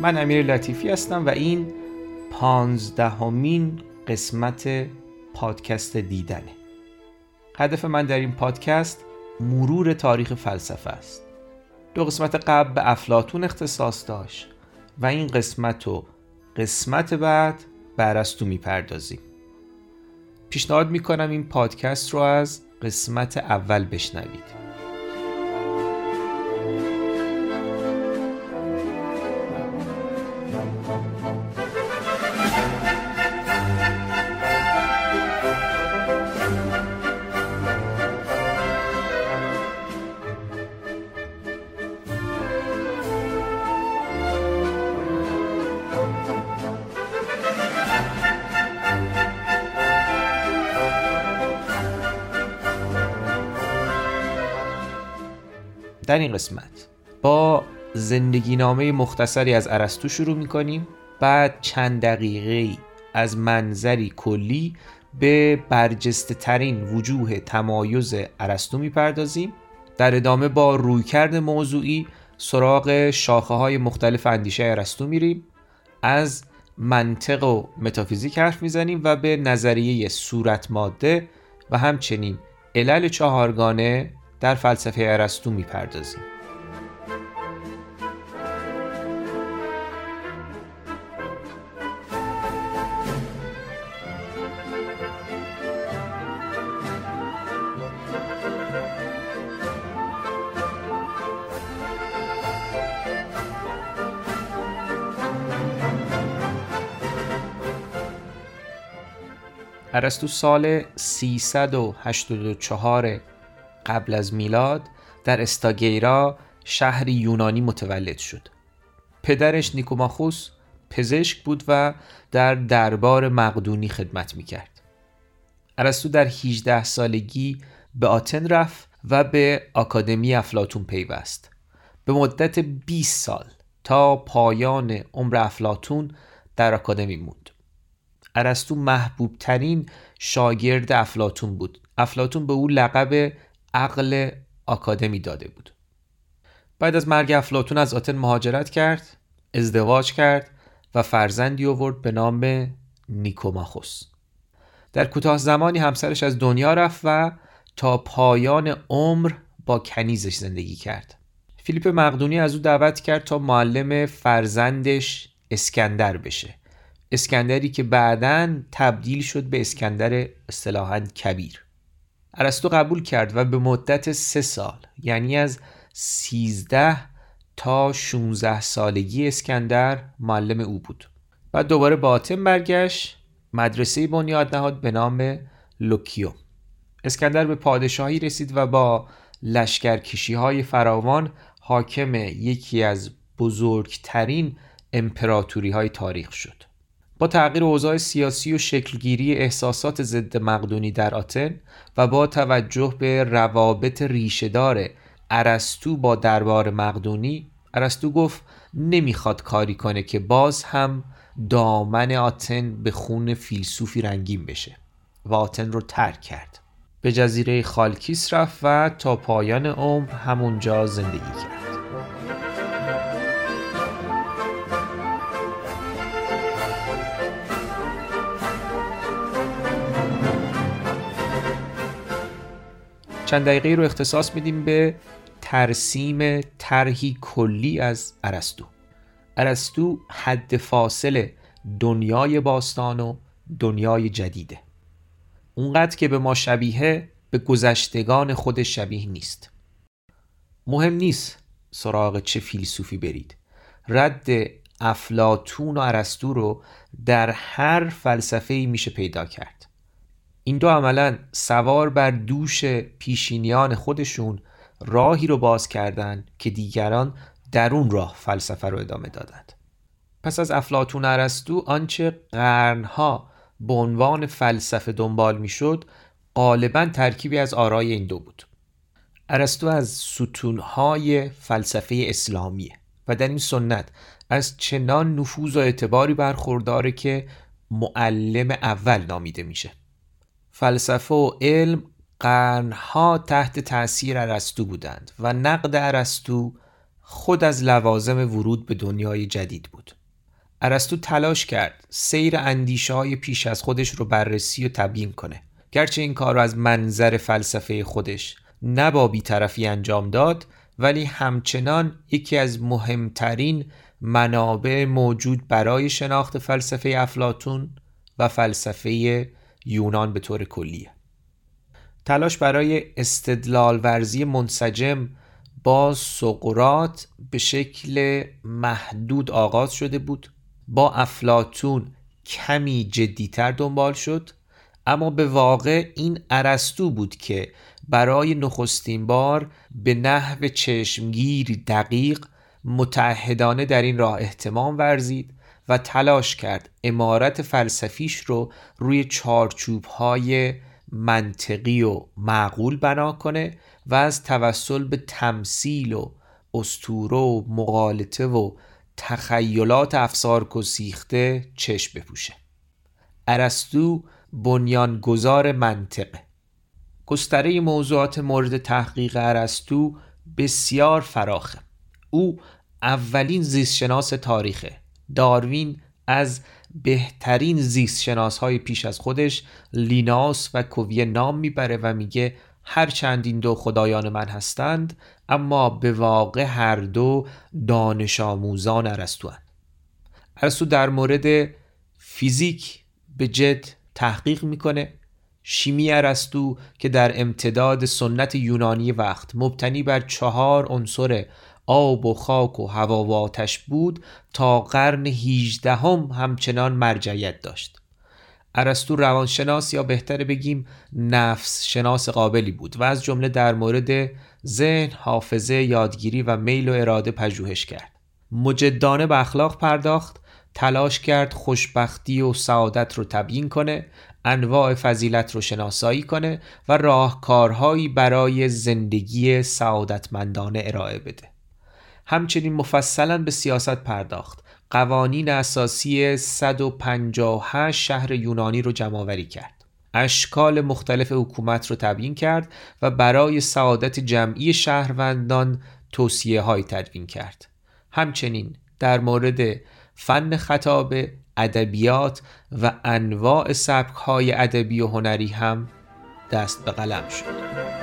من امیر لطیفی هستم و این پانزدهمین قسمت پادکست دیدنه. هدف من در این پادکست مرور تاریخ فلسفه است. دو قسمت قبل به افلاتون اختصاص داشت و این قسمت و قسمت بعد به ارسطو می‌پردازیم. پیشنهاد می‌کنم این پادکست رو از قسمت اول بشنوید. این قسمت. با زندگی نامه مختصری از ارسطو شروع می کنیم بعد چند دقیقه از منظری کلی به برجسته ترین وجوه تمایز ارسطو می‌پردازیم. در ادامه با رویکرد موضوعی سراغ شاخه های مختلف اندیشه ارسطو میریم. از منطق و متافیزیک حرف می‌زنیم و به نظریه صورت ماده و همچنین علل چهارگانه در فلسفه ارسطو می‌پردازیم. ارسطو سال 384 قبل از میلاد در استاگیرا شهری یونانی متولد شد. پدرش نیکوماخوس پزشک بود و در دربار مقدونی خدمت می‌کرد. ارسطو در 18 سالگی به آتن رفت و به آکادمی افلاتون پیوست. به مدت 20 سال تا پایان عمر افلاتون در آکادمی موند. ارسطو محبوب ترین شاگرد افلاتون بود. افلاتون به او لقب عقل آکادمی داده بود. بعد از مرگ افلاتون از آتن مهاجرت کرد ازدواج کرد و فرزندی آورد به نام نیکوماخوس. در کوتاه زمانی همسرش از دنیا رفت و تا پایان عمر با کنیزش زندگی کرد. فیلیپ مقدونی از او دعوت کرد تا معلم فرزندش اسکندر بشه. اسکندری که بعدا تبدیل شد به اسکندر اصطلاحا کبیر. ارسطو قبول کرد و به مدت سه سال یعنی از 13 تا 16 سالگی اسکندر معلم او بود. بعد دوباره به آتن برگشت مدرسه بنیاد نهاد به نام لوکیو. اسکندر به پادشاهی رسید و با لشکرکشی های فراوان حاکم یکی از بزرگترین امپراتوری های تاریخ شد. با تغییر اوضاع سیاسی و شکلگیری احساسات ضد مقدونی در آتن و با توجه به روابط ریشهدار ارسطو با دربار مقدونی ارسطو گفت نمی‌خواد کاری کنه که باز هم دامن آتن به خون فیلسوفی رنگین بشه و آتن رو ترک کرد. به جزیره خالکیس رفت و تا پایان عمر همونجا زندگی کرد. چند دقیقه رو اختصاص میدیم به ترسیم طرحی کلی از ارسطو. ارسطو حد فاصل دنیای باستان و دنیای جدیده. اونقدر که به ما شبیه به گذشتگان خود شبیه نیست. مهم نیست سراغ چه فیلسوفی برید. رد افلاتون و ارسطو رو در هر فلسفه میشه پیدا کرد. این دو عملا سوار بر دوش پیشینیان خودشون راهی رو باز کردن که دیگران در اون راه فلسفه رو ادامه دادند. پس از افلاتون ارسطو آنچه قرنها به عنوان فلسفه دنبال می‌شد غالبا ترکیبی از آرای این دو بود. ارسطو از ستونهای فلسفه اسلامیه و در این سنت از چنان نفوذ و اعتباری برخورداره که معلم اول نامیده میشه. فلسفه و علم قرنها تحت تاثیر ارسطو بودند و نقد ارسطو خود از لوازم ورود به دنیای جدید بود. ارسطو تلاش کرد سیر اندیشه های پیش از خودش رو بررسی و تبیین کنه. گرچه این کار رو از منظر فلسفه خودش نه با بیطرفی انجام داد ولی همچنان یکی از مهمترین منابع موجود برای شناخت فلسفه افلاتون و فلسفه یونان به طور کلیه. تلاش برای استدلال ورزی منسجم با سقرات به شکل محدود آغاز شده بود. با افلاتون کمی جدیتر دنبال شد اما به واقع این ارسطو بود که برای نخستین بار به نحو چشمگیری دقیق متحدانه در این راه احتمام ورزید و تلاش کرد امارت فلسفیش رو روی چارچوب های منطقی و معقول بنا کنه و از توسل به تمثیل و استوره و مقالطه و تخیلات افسار کسیخته چشم بپوشه. ارسطو بنیانگذار منطقه. گستره موضوعات مورد تحقیق ارسطو بسیار فراخه. او اولین زیستشناس تاریخه. داروین از بهترین زیستشناس های پیش از خودش لیناس و کوویه نام می‌بره و میگه هر چند این دو خدایان من هستند اما به واقع هر دو دانش آموزان ارسطو ارسطو در مورد فیزیک به جد تحقیق می‌کنه. شیمی ارسطو که در امتداد سنت یونانی وقت مبتنی بر چهار عنصر آب و خاک و هوا و آتش بود تا قرن 18 هم همچنان مرجعیت داشت ارسطو روانشناس یا بهتر بگیم نفس شناس قابلی بود و از جمله در مورد ذهن، حافظه، یادگیری و میل و اراده پژوهش کرد. مجدانه به اخلاق پرداخت، تلاش کرد خوشبختی و سعادت رو تبیین کنه، انواع فضیلت رو شناسایی کنه و راهکارهایی برای زندگی سعادتمندانه ارائه بده. همچنین مفصلا به سیاست پرداخت. قوانین اساسی 158 شهر یونانی رو جمع کرد. اشکال مختلف حکومت رو تبیین کرد و برای سعادت جمعی شهروندان توصیه های تدوین کرد. همچنین در مورد فن خطابه ادبیات و انواع سبک های ادبی و هنری هم دست به قلم شد.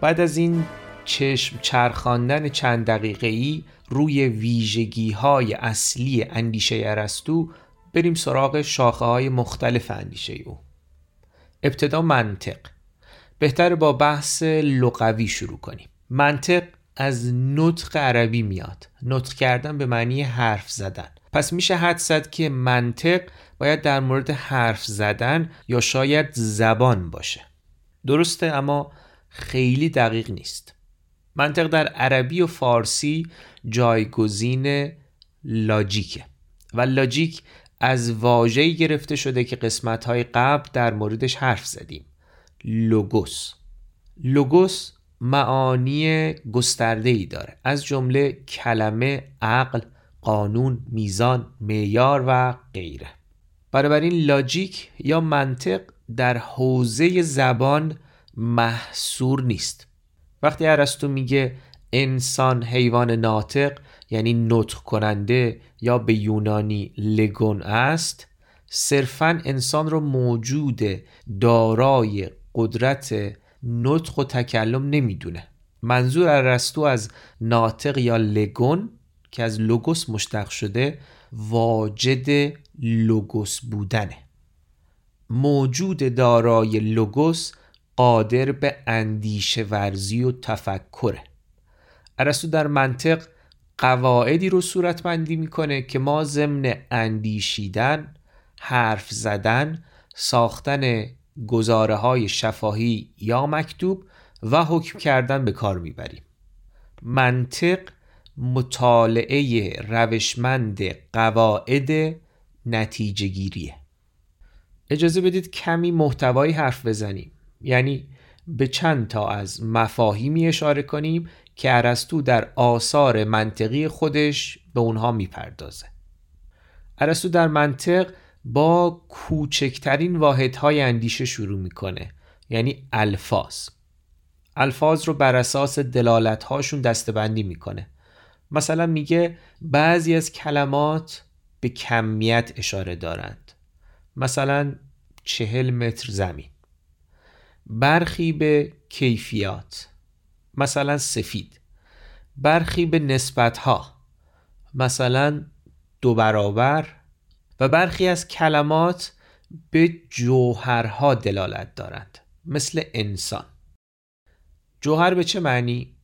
بعد از این چشم چرخاندن چند دقیقه ای روی ویژگی های اصلی اندیشه ارسطو بریم سراغ شاخه های مختلف اندیشه او. ابتدا منطق. بهتر با بحث لغوی شروع کنیم. منطق از نطق عربی میاد. نطق کردن به معنی حرف زدن. پس میشه حد زد که منطق باید در مورد حرف زدن یا شاید زبان باشه. درسته اما خیلی دقیق نیست. منطق در عربی و فارسی جایگزین لاجیکه و لاجیک از واژه‌ای گرفته شده که قسمت‌های قبل در موردش حرف زدیم. لوگوس. لوگوس معانی گسترده ای داره. از جمله کلمه عقل قانون میزان معیار و غیره. بنابراین لاجیک یا منطق در حوزه زبان محصور نیست. وقتی ارسطو میگه انسان حیوان ناطق یعنی نطق کننده یا به یونانی لگون است صرفا انسان رو موجود دارای قدرت نطق و تکلم نمی‌دونه. منظور ارسطو از ناطق یا لگون که از لوگوس مشتق شده واجد لوگوس بودنه. موجود دارای لوگوس قادر به اندیشه ورزی و تفکره ارسطو در منطق قواعدی رو صورتبندی می‌کنه که ما ضمن اندیشیدن حرف زدن ساختن گزاره های شفاهی یا مکتوب و حکم کردن به کار می‌بریم. منطق مطالعه روشمند قواعد نتیجه گیریه اجازه بدید کمی محتوایی حرف بزنیم. یعنی به چند تا از مفاهیمی اشاره کنیم که ارسطو در آثار منطقی خودش به اونها می‌پردازه. ارسطو در منطق با کوچکترین واحدهای اندیشه شروع می‌کنه یعنی الفاظ. الفاظ رو بر اساس دلالت هاشون دستبندی می‌کنه. مثلا میگه بعضی از کلمات به کمیت اشاره دارند. مثلا چهل متر زمین. برخی به کیفیات مثلا سفید. برخی به نسبت ها مثلا دو برابر. و برخی از کلمات به جوهرها دلالت دارند مثل انسان. جوهر به چه معنی؟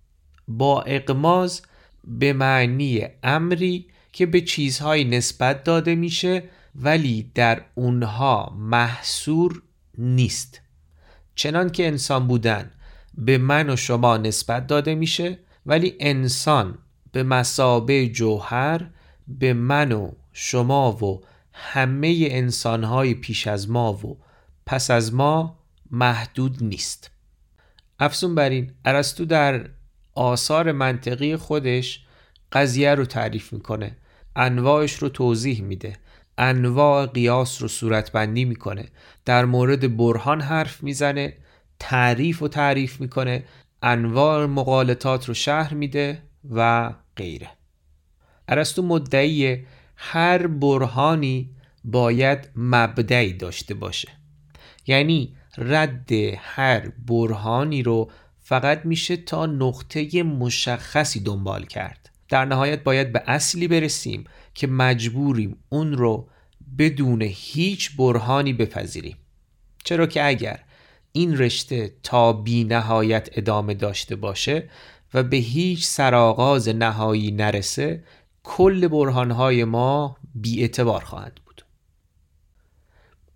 با اقماز به معنی امری که به چیزهایی نسبت داده میشه ولی در اونها محصور نیست. چنان که انسان بودن به من و شما نسبت داده میشه ولی انسان به مسابه جوهر به من و شما و همه انسانهای پیش از ما و پس از ما محدود نیست. افزون بر این ارسطو در آثار منطقی خودش قضیه رو تعریف می‌کنه. انواعش رو توضیح میده. انواع قیاس رو صورتبندی می‌کنه. در مورد برهان حرف می‌زنه تعریف و تعریف می‌کنه انواع مقالطات رو شهر میده و غیره. ارسطو مدعی هر برهانی باید مبدعی داشته باشه. یعنی رد هر برهانی رو فقط میشه تا نقطه مشخصی دنبال کرد. در نهایت باید به اصلی برسیم که مجبوریم اون رو بدون هیچ برهانی بپذیریم. چرا که اگر این رشته تا بی نهایت ادامه داشته باشه و به هیچ سرآغاز نهایی نرسه کل برهانهای ما بی اعتبار خواهند بود.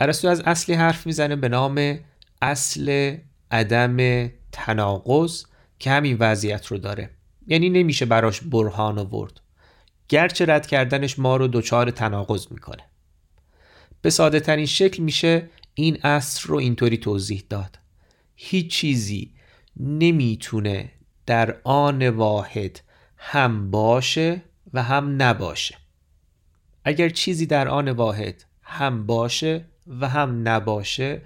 ارسطو از اصلی حرف می‌زنه به نام اصل عدم تناقض که همین وضعیت رو داره. یعنی نمیشه براش برهان آورد. گرچه رد کردنش ما رو دچار تناقض می‌کنه. به ساده ترین شکل میشه این اصل رو اینطوری توضیح داد. هیچ چیزی نمی‌تونه در آن واحد هم باشه و هم نباشه. اگر چیزی در آن واحد هم باشه و هم نباشه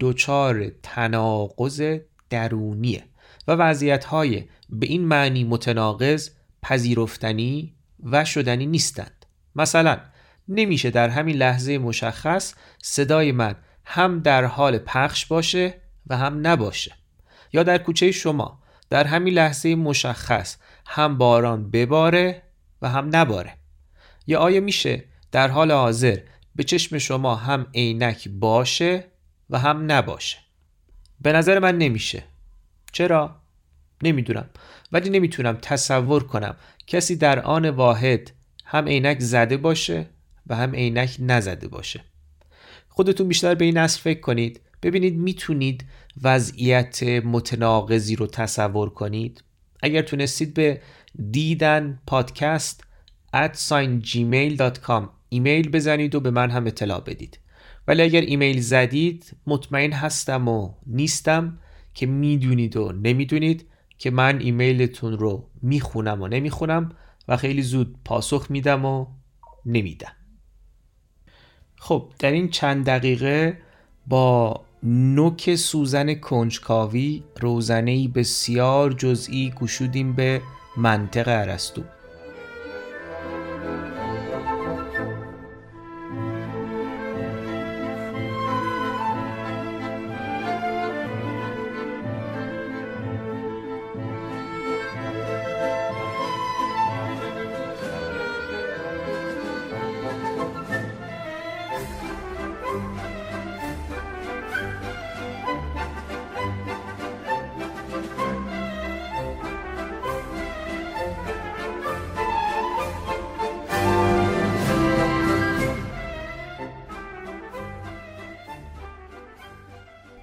دچار تناقض درونیه و وضعیت های به این معنی متناقض پذیرفتنی و شدنی نیستند. مثلا نمیشه در همین لحظه مشخص صدای من هم در حال پخش باشه و هم نباشه. یا در کوچه شما در همین لحظه مشخص هم باران بباره و هم نباره. یا آیا میشه در حال حاضر به چشم شما هم عینک باشه و هم نباشه؟ به نظر من نمیشه. چرا؟ نمی‌دونم. ولی نمی‌تونم تصور کنم. کسی در آن واحد هم عینک زده باشه و هم عینک نزده باشه. خودتون بیشتر به این اصل فکر کنید. ببینید می‌تونید وضعیت متناقضی رو تصور کنید. اگر تونستید به دیدن پادکست at gmail.com ایمیل بزنید و به من هم اطلاع بدید. ولی اگر ایمیل زدید مطمئن هستم و نیستم که می‌دونید و نمی‌دونید. که من ایمیلتون رو می‌خونم و نمی‌خونم و خیلی زود پاسخ میدم و نمیدم. خب در این چند دقیقه با نوک سوزن کنجکاوی روزنهی بسیار جزئی گشودیم به منطق ارسطو.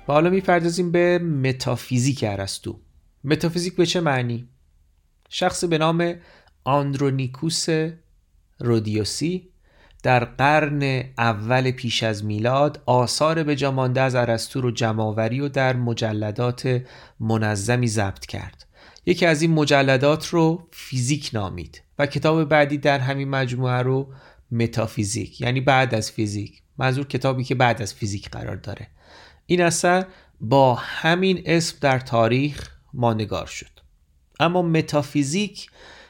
و حالا می‌پردازیم به متافیزیک ارسطو. متافیزیک به چه معنی؟ شخص به نام آندرونیکوس رودیوسی در قرن اول پیش از میلاد آثار به جامانده از ارسطو رو جمعآوری و در مجلدات منظمی ضبط کرد. یکی از این مجلدات رو فیزیک نامید و کتاب بعدی در همین مجموعه رو متافیزیک یعنی بعد از فیزیک. منظور کتابی که بعد از فیزیک قرار داره. این اثر با همین اسم در تاریخ ماندگار شد. اما متافیزیک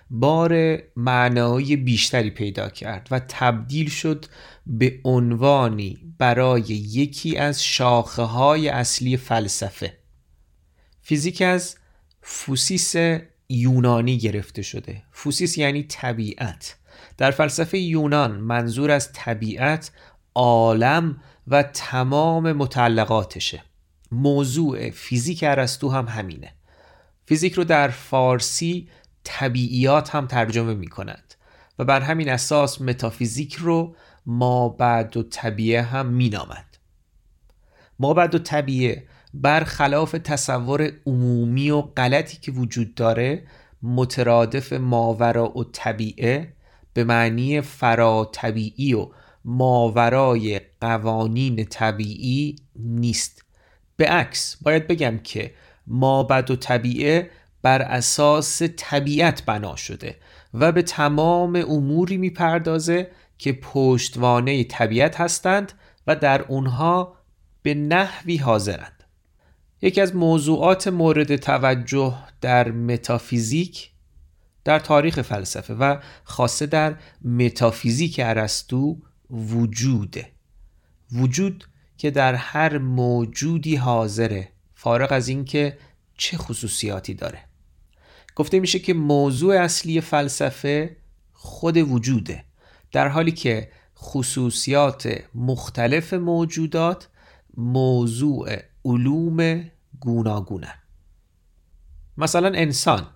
بار معنایی بیشتری پیدا کرد و تبدیل شد به عنوانی برای یکی از شاخه های اصلی فلسفه. فیزیک از فوسیس یونانی گرفته شده. فوسیس یعنی طبیعت. در فلسفه یونان منظور از طبیعت عالم و تمام متعلقاتشه. موضوع فیزیک ارسطو هم همینه. فیزیک رو در فارسی طبیعیات هم ترجمه می کند و بر همین اساس متافیزیک رو ما بعد و طبیعه هم می نامد ما بعد و طبیعه برخلاف تصور عمومی و غلطی که وجود داره مترادف ماورا و طبیعه به معنی فرا طبیعی و ماورای قوانین طبیعی نیست. به عکس باید بگم که ما بعد و طبیعه بر اساس طبیعت بنا شده و به تمام اموری می‌پردازه که پشتوانه طبیعت هستند و در اونها به نحوی حاضرند. یکی از موضوعات مورد توجه در متافیزیک در تاریخ فلسفه و خاصه در متافیزیک ارسطو وجوده وجود که در هر موجودی حاضره. فارغ از اینکه چه خصوصیاتی داره. گفته میشه که موضوع اصلی فلسفه خود وجوده. در حالی که خصوصیات مختلف موجودات موضوع علوم گوناگونن مثلا انسان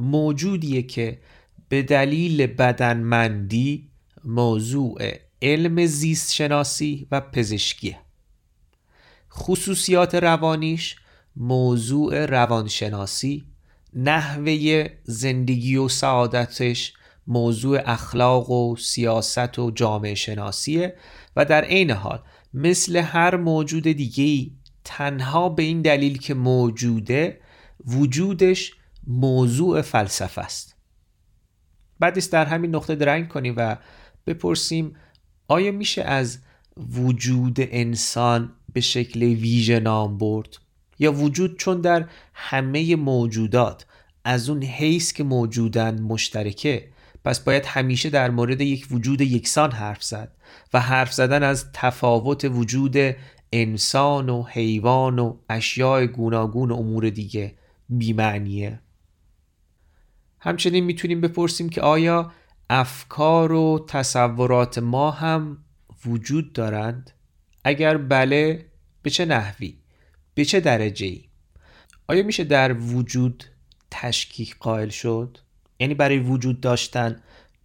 موجودیه که به دلیل بدنمندی موضوع علم زیست شناسی و پزشکیه. خصوصیات روانیش موضوع روانشناسی نحوه زندگی و سعادتش موضوع اخلاق و سیاست و جامعه شناسیه و در عین حال مثل هر موجود دیگه تنها به این دلیل که موجوده وجودش موضوع فلسفه است. بعد در همین نقطه درنگ کنیم و بپرسیم آیا میشه از وجود انسان به شکل ویژه نام برد؟ یا وجود چون در همه موجودات از اون حیث که موجودن مشترکه پس باید همیشه در مورد یک وجود یکسان حرف زد و حرف زدن از تفاوت وجود انسان و حیوان و اشیاء گوناگون و امور دیگه بیمعنیه. همچنین می‌تونیم بپرسیم که آیا افکار و تصورات ما هم وجود دارند؟ اگر بله به چه نحوی؟ به چه درجه ای؟ آیا میشه در وجود تشکیک قائل شد؟ یعنی برای وجود داشتن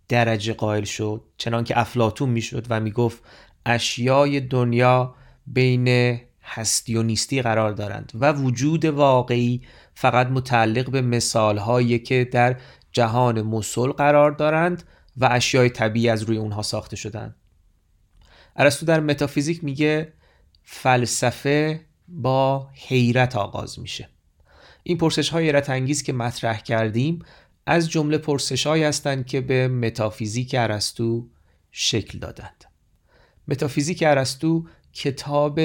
درجه قائل شد چنانکه افلاتون می‌شد و می‌گفت اشیای دنیا بین هستی و نیستی قرار دارند و وجود واقعی فقط متعلق به مثال که در جهان مسل قرار دارند و اشیای طبیعی از روی اونها ساخته شدند ارسطو در متافیزیک میگه فلسفه با حیرت آغاز میشه. این پرسش های حیرت انگیز که مطرح کردیم از جمله پرسش های هستند که به متافیزیک ارسطو شکل دادند. متافیزیک ارسطو کتاب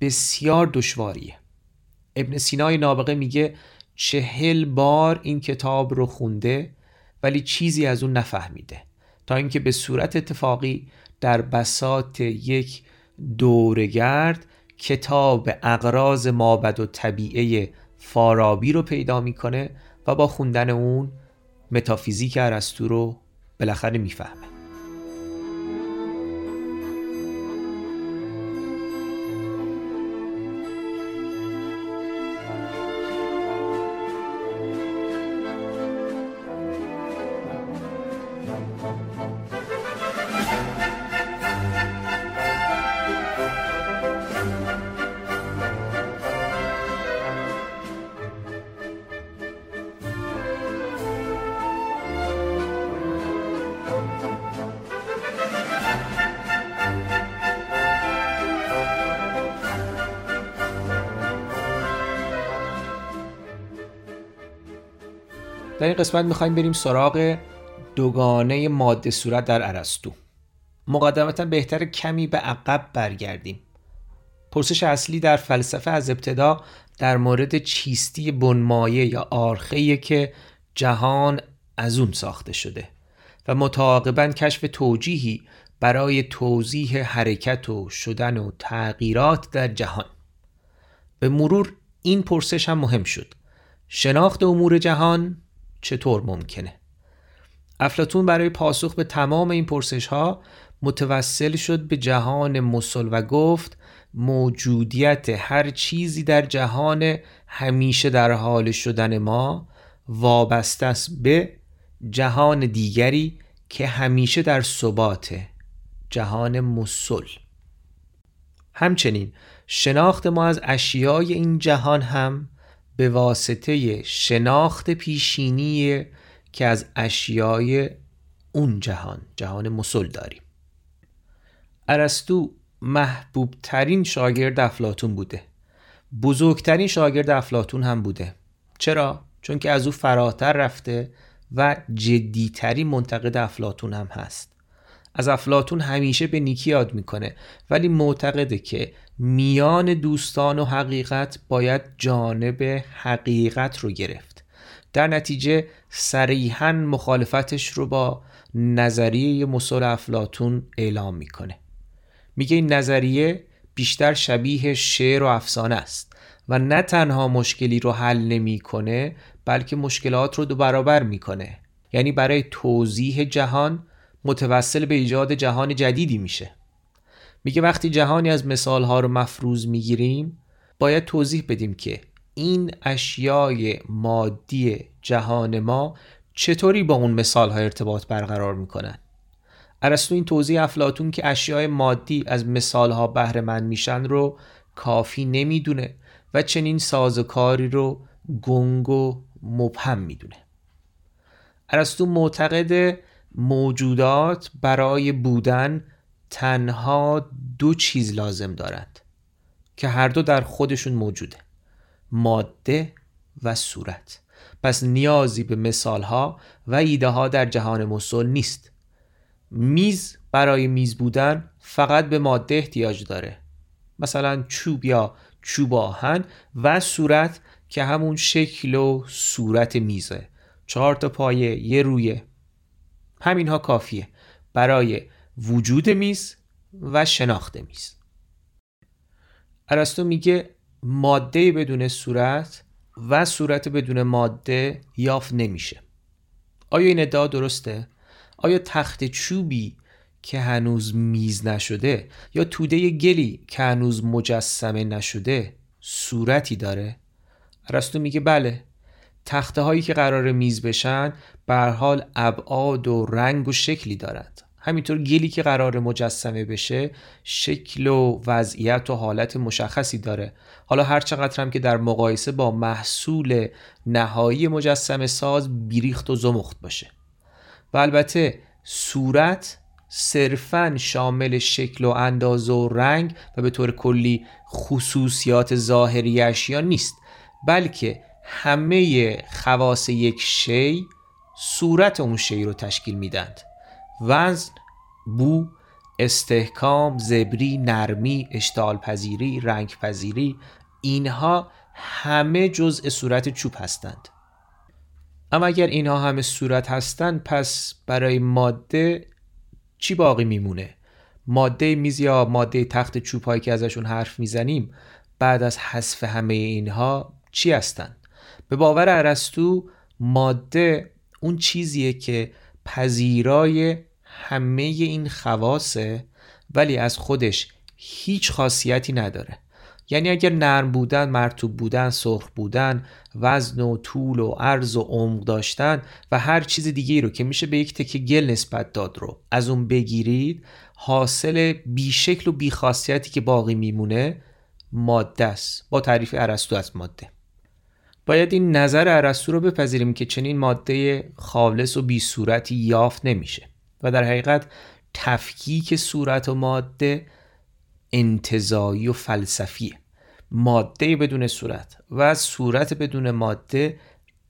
بسیار دشواریه. ابن سینای نابغه میگه چهل بار این کتاب رو خونده ولی چیزی از اون نفهمیده. تا اینکه به صورت اتفاقی در بسات یک دورگرد کتاب اقراض مابد و طبیعه فارابی رو پیدا می‌کنه و با خوندن اون متافیزیک ارسطو رو بالاخره می‌فهمه. قسمت می‌خوایم بریم سراغ دوگانه ماده صورت در ارسطو. مقدمتا بهتر کمی به عقب برگردیم. پرسش اصلی در فلسفه از ابتدا در مورد چیستی بنمایه یا آرخه که جهان از اون ساخته شده و متعاقبا کشف توجیهی برای توضیح حرکت و شدن و تغییرات در جهان. به مرور این پرسش هم مهم شد. شناخت امور جهان چطور ممکنه. افلاتون برای پاسخ به تمام این پرسش ها متوسل شد به جهان مسل و گفت موجودیت هر چیزی در جهان همیشه در حال شدن ما وابسته است به جهان دیگری که همیشه در ثباته جهان مسل همچنین شناخت ما از اشیای این جهان هم به واسطه شناخت پیشینی که از اشیای اون جهان جهان مسل داریم. ارسطو محبوب ترین شاگرد افلاتون بوده. بزرگترین شاگرد افلاتون هم بوده. چرا؟ چون که از او فراتر رفته و جدیترین منتقد افلاتون هم هست. از افلاتون همیشه به نیکی یاد می‌کنه. ولی معتقده که میان دوستان و حقیقت باید جانب حقیقت رو گرفت. در نتیجه صریحا مخالفتش رو با نظریه مسل افلاتون اعلام می‌کنه. میگه این نظریه بیشتر شبیه شعر و افسانه است و نه تنها مشکلی رو حل نمی‌کنه بلکه مشکلات رو دو برابر می‌کنه. یعنی برای توضیح جهان متوسل به ایجاد جهان جدیدی میشه. میگه وقتی جهانی از مثالها رو مفروض می‌گیریم باید توضیح بدیم که این اشیای مادی جهان ما چطوری با اون مثال ها ارتباط برقرار می‌کنن؟ ارسطو این توضیح افلاتون که اشیای مادی از مثال ها بهره مند میشن رو کافی نمی‌دونه و چنین سازوکاری رو گنگ و مبهم می‌دونه. ارسطو معتقد موجودات برای بودن تنها دو چیز لازم دارند که هر دو در خودشون موجوده ماده و صورت. پس نیازی به مثال ها و ایده ها در جهان مسل نیست. میز برای میز بودن فقط به ماده احتیاج داره. مثلا چوب یا چوب آهن و صورت که همون شکل و صورت میزه. چهار تا پایه یه رویه. همینها کافیه برای وجود میز و شناخت میز ارسطو میگه ماده بدون صورت و صورت بدون ماده یافت نمیشه آیا این ادعا درسته؟ آیا تخت چوبی که هنوز میز نشده یا توده گلی که هنوز مجسمه نشده صورتی داره؟ ارسطو میگه بله تخته هایی که قرار میز بشن به حال ابعاد و رنگ و شکلی دارند همینطور گلی که قرار مجسمه بشه شکل و وضعیت و حالت مشخصی داره. حالا هر چقدر هم که در مقایسه با محصول نهایی مجسمه ساز بیریخت و زمخت باشه. و البته صورت صرفا شامل شکل و اندازه و رنگ و به طور کلی خصوصیات ظاهری اشیا نیست بلکه همه خواص یک شی صورت اون شی رو تشکیل میدند. وزن بو استحکام زبری نرمی اشتعال پذیری رنگ پذیری اینها همه جزء صورت چوب هستند. اما اگر اینها همه صورت هستند پس برای ماده چی باقی میمونه؟ ماده میز یا ماده تخت چوب هایی که ازشون حرف می‌زنیم بعد از حذف همه اینها چی هستند به باور ارسطو ماده اون چیزیه که پذیرای همه این خواسه ولی از خودش هیچ خاصیتی نداره. یعنی اگر نرم بودن مرتوب بودن سرخ بودن وزن و طول و عرض و عمق داشتن و هر چیز دیگه رو که میشه به یک تکه گل نسبت داد رو از اون بگیرید حاصل بیشکل و بیخاصیتی که باقی میمونه ماده است. با تعریف ارسطو از ماده. باید این نظر ارسطو رو بپذیریم که چنین ماده خالص و بی صورتی یافت نمیشه و در حقیقت تفکیک صورت و ماده انتظایی و فلسفیه. ماده بدون صورت و صورت بدون ماده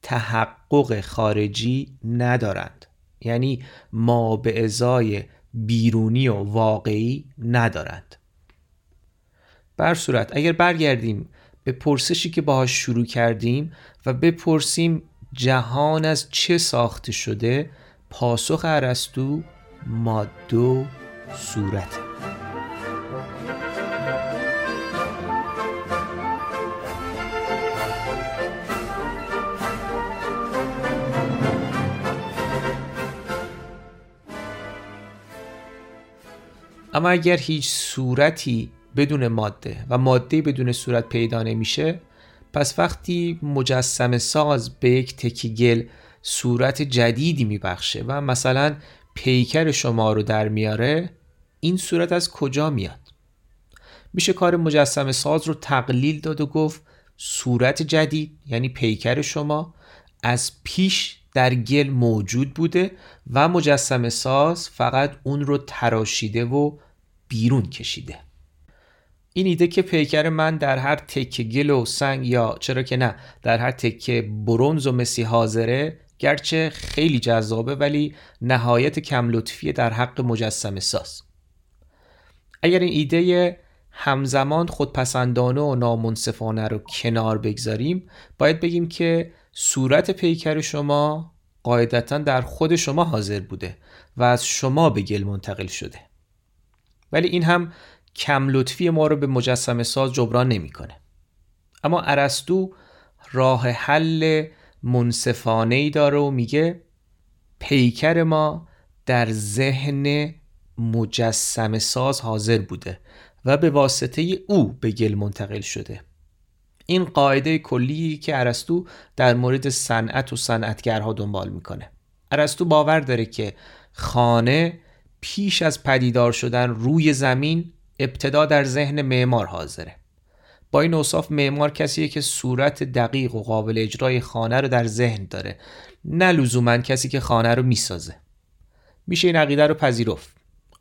تحقق خارجی ندارند. یعنی ما به ازای بیرونی و واقعی ندارند. بر صورت اگر برگردیم به پرسشی که باهاش شروع کردیم و بپرسیم جهان از چه ساخته شده پاسخ ارسطو ماده و صورته اما اگر هیچ صورتی بدون ماده و ماده بدون صورت پیدا نمیشه پس وقتی مجسم ساز به یک تکی گل صورت جدیدی میبخشه و مثلا پیکر شما رو در میاره این صورت از کجا میاد؟ میشه کار مجسم ساز رو تقلیل داد و گفت صورت جدید یعنی پیکر شما از پیش در گل موجود بوده و مجسم ساز فقط اون رو تراشیده و بیرون کشیده. این ایده که پیکر من در هر تکه گل و سنگ یا چرا که نه در هر تکه برونز و مسی حاضره گرچه خیلی جذابه ولی نهایت کم لطفی در حق مجسم ساز. اگر این ایده همزمان خودپسندانه و نامنصفانه رو کنار بگذاریم باید بگیم که صورت پیکر شما قاعدتا در خود شما حاضر بوده و از شما به گل منتقل شده. ولی این هم کم لطفی ما رو به مجسم ساز جبران نمی‌کنه. اما ارسطو راه حل منصفانه ای داره و میگه پیکر ما در ذهن مجسم ساز حاضر بوده و به واسطه او به گل منتقل شده این قاعده کلی که ارسطو در مورد صنعت و صنعتگرها دنبال می‌کنه ارسطو باور داره که خانه پیش از پدیدار شدن روی زمین ابتدا در ذهن معمار حاضره. با این اوصاف معمار کسیه که صورت دقیق و قابل اجرای خانه رو در ذهن داره نه لزوما کسی که خانه رو می‌سازه. میشه این عقیده رو پذیرفت.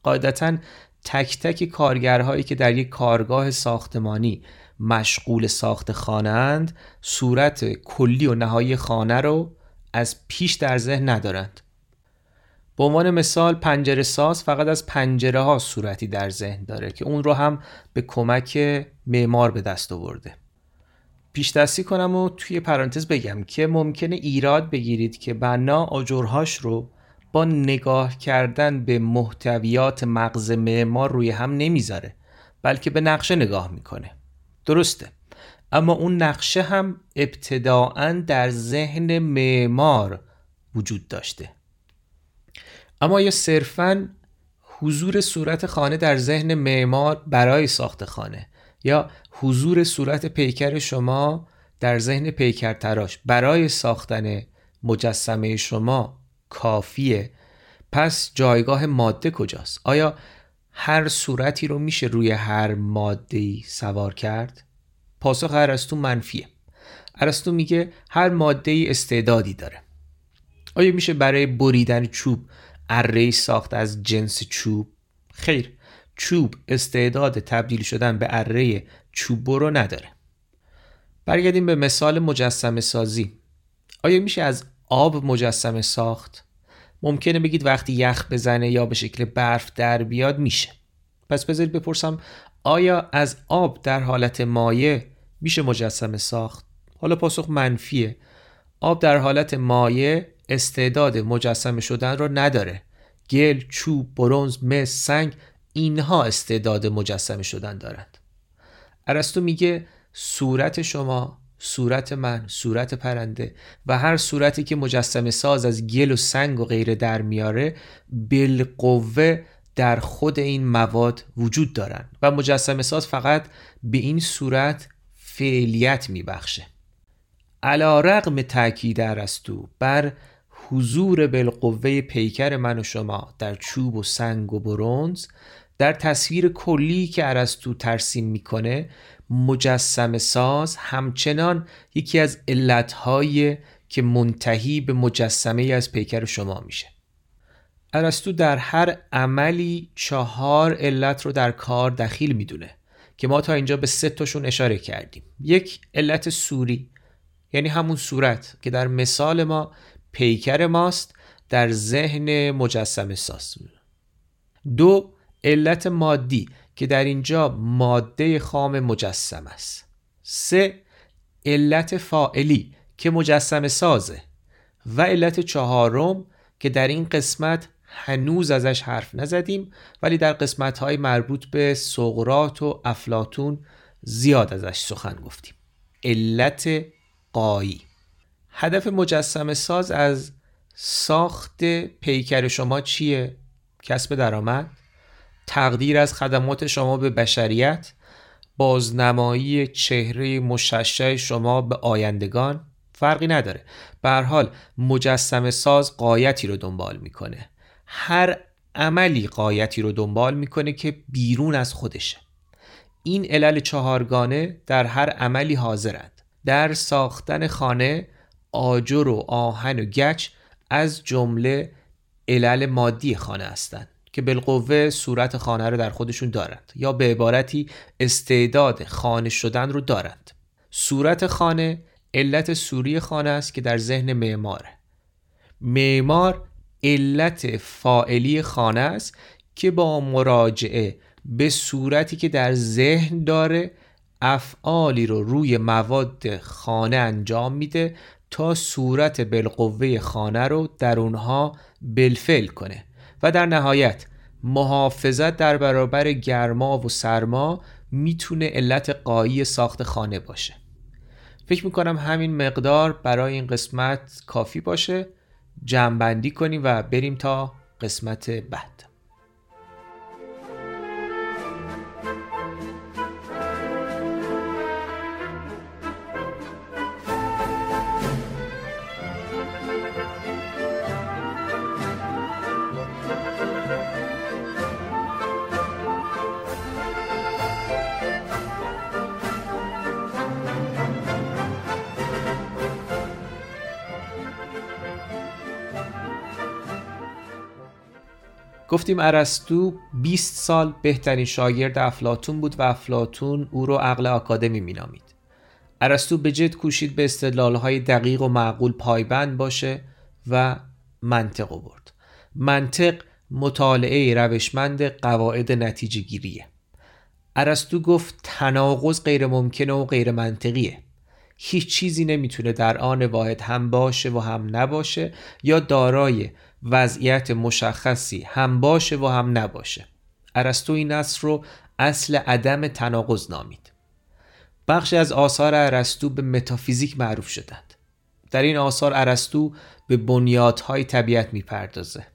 قاعدتا تک تک کارگرهایی که در یک کارگاه ساختمانی مشغول ساخت خانه اند صورت کلی و نهایی خانه رو از پیش در ذهن ندارند. به عنوان مثال پنجره ساز فقط از پنجره ها صورتی در ذهن داره که اون رو هم به کمک معمار به دست آورده. پیش دستی کنم و توی پرانتز بگم که ممکنه ایراد بگیرید که بنا آجرهاش رو با نگاه کردن به محتویات مغز معمار روی هم نمی‌ذاره بلکه به نقشه نگاه می‌کنه. درسته. اما اون نقشه هم ابتداعا در ذهن معمار وجود داشته. اما یا صرفا حضور صورت خانه در ذهن معمار برای ساخت خانه یا حضور صورت پیکر شما در ذهن پیکر تراش برای ساختن مجسمه شما کافیه؟ پس جایگاه ماده کجاست؟ آیا هر صورتی رو میشه روی هر ماده سوار کرد؟ پاسخ ارسطو منفیه. ارسطو میگه هر ماده استعدادی داره. آیا میشه برای بریدن چوب اره ساخت از جنس چوب. خیر چوب استعداد تبدیل شدن به اره چوب رو نداره. برگردیم به مثال مجسم سازی. آیا میشه از آب مجسمه ساخت؟ ممکنه بگید وقتی یخ بزنه یا به شکل برف در بیاد میشه. پس بذارید بپرسم آیا از آب در حالت مایع میشه مجسمه ساخت؟ حالا پاسخ منفیه. آب در حالت مایع استعداد مجسمه شدن رو نداره. گل، چوب، برونز، مس، سنگ اینها استعداد مجسمه شدن دارند. ارسطو میگه صورت شما صورت من صورت پرنده و هر صورتی که مجسمه ساز از گل و سنگ و غیره در میاره بالقوه در خود این مواد وجود دارند و مجسمه ساز فقط به این صورت فعلیت میبخشه. علا رقم تاکید ارسطو بر حضور بالقوه پیکر من و شما در چوب و سنگ و برونز در تصویر کلی که ارسطو ترسیم می‌کنه مجسم ساز همچنان یکی از علتهایی که منتهی به مجسمه از پیکر شما میشه. ارسطو در هر عملی چهار علت رو در کار دخیل می‌دونه که ما تا اینجا به سه تاشون اشاره کردیم. یک علت سوری یعنی همون صورت که در مثال ما پیکر ماست در ذهن مجسم ساز. دو علت مادی که در اینجا ماده خام مجسم است. سه علت فائلی که مجسم سازه و علت چهارم که در این قسمت هنوز ازش حرف نزدیم ولی در قسمت های مربوط به سقرات و افلاتون زیاد ازش سخن گفتیم. علت قایی. هدف مجسم ساز از ساخت پیکر شما چیه؟ کسب درآمد؟ تقدیر از خدمات شما به بشریت؟ بازنمایی چهره مششع شما به آیندگان؟ فرقی نداره به حال مجسم ساز قایتی رو دنبال می‌کنه هر عملی قایتی رو دنبال می‌کنه که بیرون از خودشه این علل چهارگانه در هر عملی حاضرند در ساختن خانه آجر و آهن و گچ از جمله علل مادی خانه هستند که بالقوه صورت خانه رو در خودشون دارند یا به عبارتی استعداد خانه شدن رو دارند. صورت خانه علت سوری خانه است که در ذهن معماره. معمار علت فائلی خانه است که با مراجعه به صورتی که در ذهن داره افعالی رو روی مواد خانه انجام میده تا صورت بالقوه خانه رو در اونها بلفل کنه و در نهایت محافظت در برابر گرما و سرما می‌تونه علت قایی ساخت خانه باشه. فکر می‌کنم همین مقدار برای این قسمت کافی باشه. جمعبندی کنیم و بریم تا قسمت بعد. گفتیم ارسطو 20 سال بهترین شاگرد افلاتون بود و افلاتون او رو عقل آکادمی مینامید. ارسطو به جد کوشید به استدلالهای دقیق و معقول پایبند باشه و منطق برد. منطق مطالعه روشمند قواعد نتیجه گیریه. ارسطو گفت تناقض غیر ممکنه و غیر منطقیه. هیچ چیزی نمی‌تونه در آن واحد هم باشه و هم نباشه یا دارای وضعیت مشخصی هم باشه و هم نباشه. ارسطو این اصل رو اصل عدم تناقض نامید. بخشی از آثار ارسطو به متافیزیک معروف شدند. در این آثار ارسطو به بنیادهای طبیعت می‌پردازه.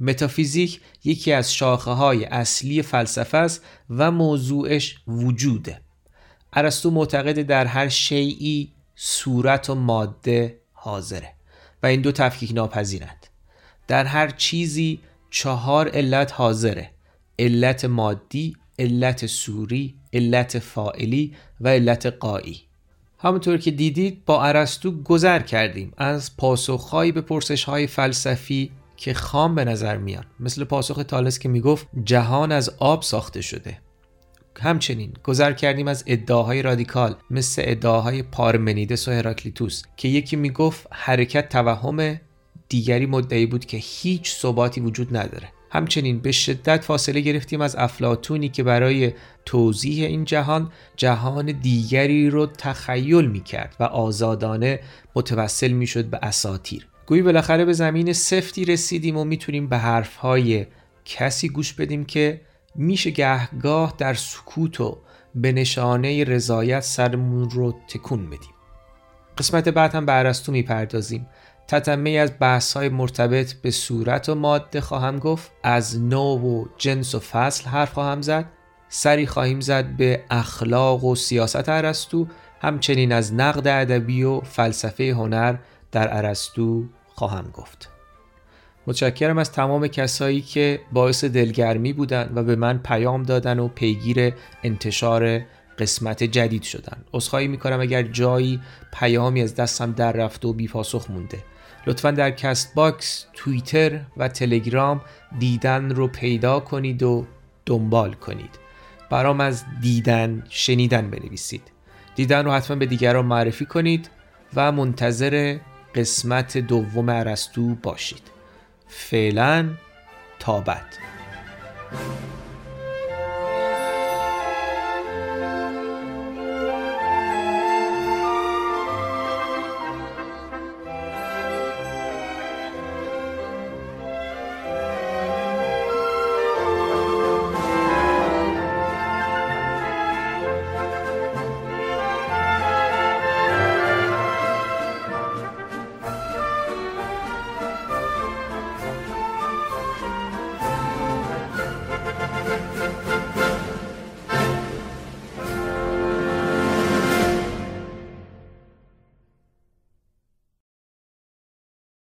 متافیزیک یکی از شاخه های اصلی فلسفه است و موضوعش وجوده. ارسطو معتقد در هر شیعی صورت و ماده حاضره و این دو تفکیک ناپذیرند در هر چیزی چهار علت حاضره. علت مادی، علت سوری، علت فائلی و علت قایی همونطور که دیدید با ارسطو گذر کردیم از پاسخهایی به پرسشهای فلسفی که خام به نظر میان. مثل پاسخ تالس که می‌گفت جهان از آب ساخته شده. همچنین گذر کردیم از ادعاهای رادیکال مثل ادعاهای پارمنیدس و هراکلیتوس که یکی می‌گفت حرکت توهم دیگری مدعی بود که هیچ ثباتی وجود نداره. همچنین به شدت فاصله گرفتیم از افلاتونی که برای توضیح این جهان جهان دیگری رو تخیل می کرد و آزادانه متوسل می شد به اساتیر گویی بالاخره به زمین سفتی رسیدیم و می‌تونیم به حرفهای کسی گوش بدیم که میشه گهگاه در سکوت و به نشانه رضایت سرمون رو تکون بدیم. قسمت بعد هم به عرستو می‌پردازیم. تتمه از بحث های مرتبط به صورت و ماده خواهم گفت. از نوع و جنس و فصل حرف خواهم زد. سری خواهیم زد به اخلاق و سیاست ارسطو همچنین از نقد ادبی و فلسفه هنر در ارسطو خواهم گفت. متشکرم از تمام کسایی که باعث دلگرمی بودن و به من پیام دادن و پیگیر انتشار قسمت جدید شدن عذرخواهی می‌کنم اگر جایی پیامی از دستم در رفته و بی پاسخ مونده. لطفا در Castbox، توییتر و تلگرام دیدن رو پیدا کنید و دنبال کنید. برام از دیدن شنیدن بنویسید. دیدن رو حتما به دیگران معرفی کنید و منتظر قسمت دوم ارسطو باشید. فعلا تا بعد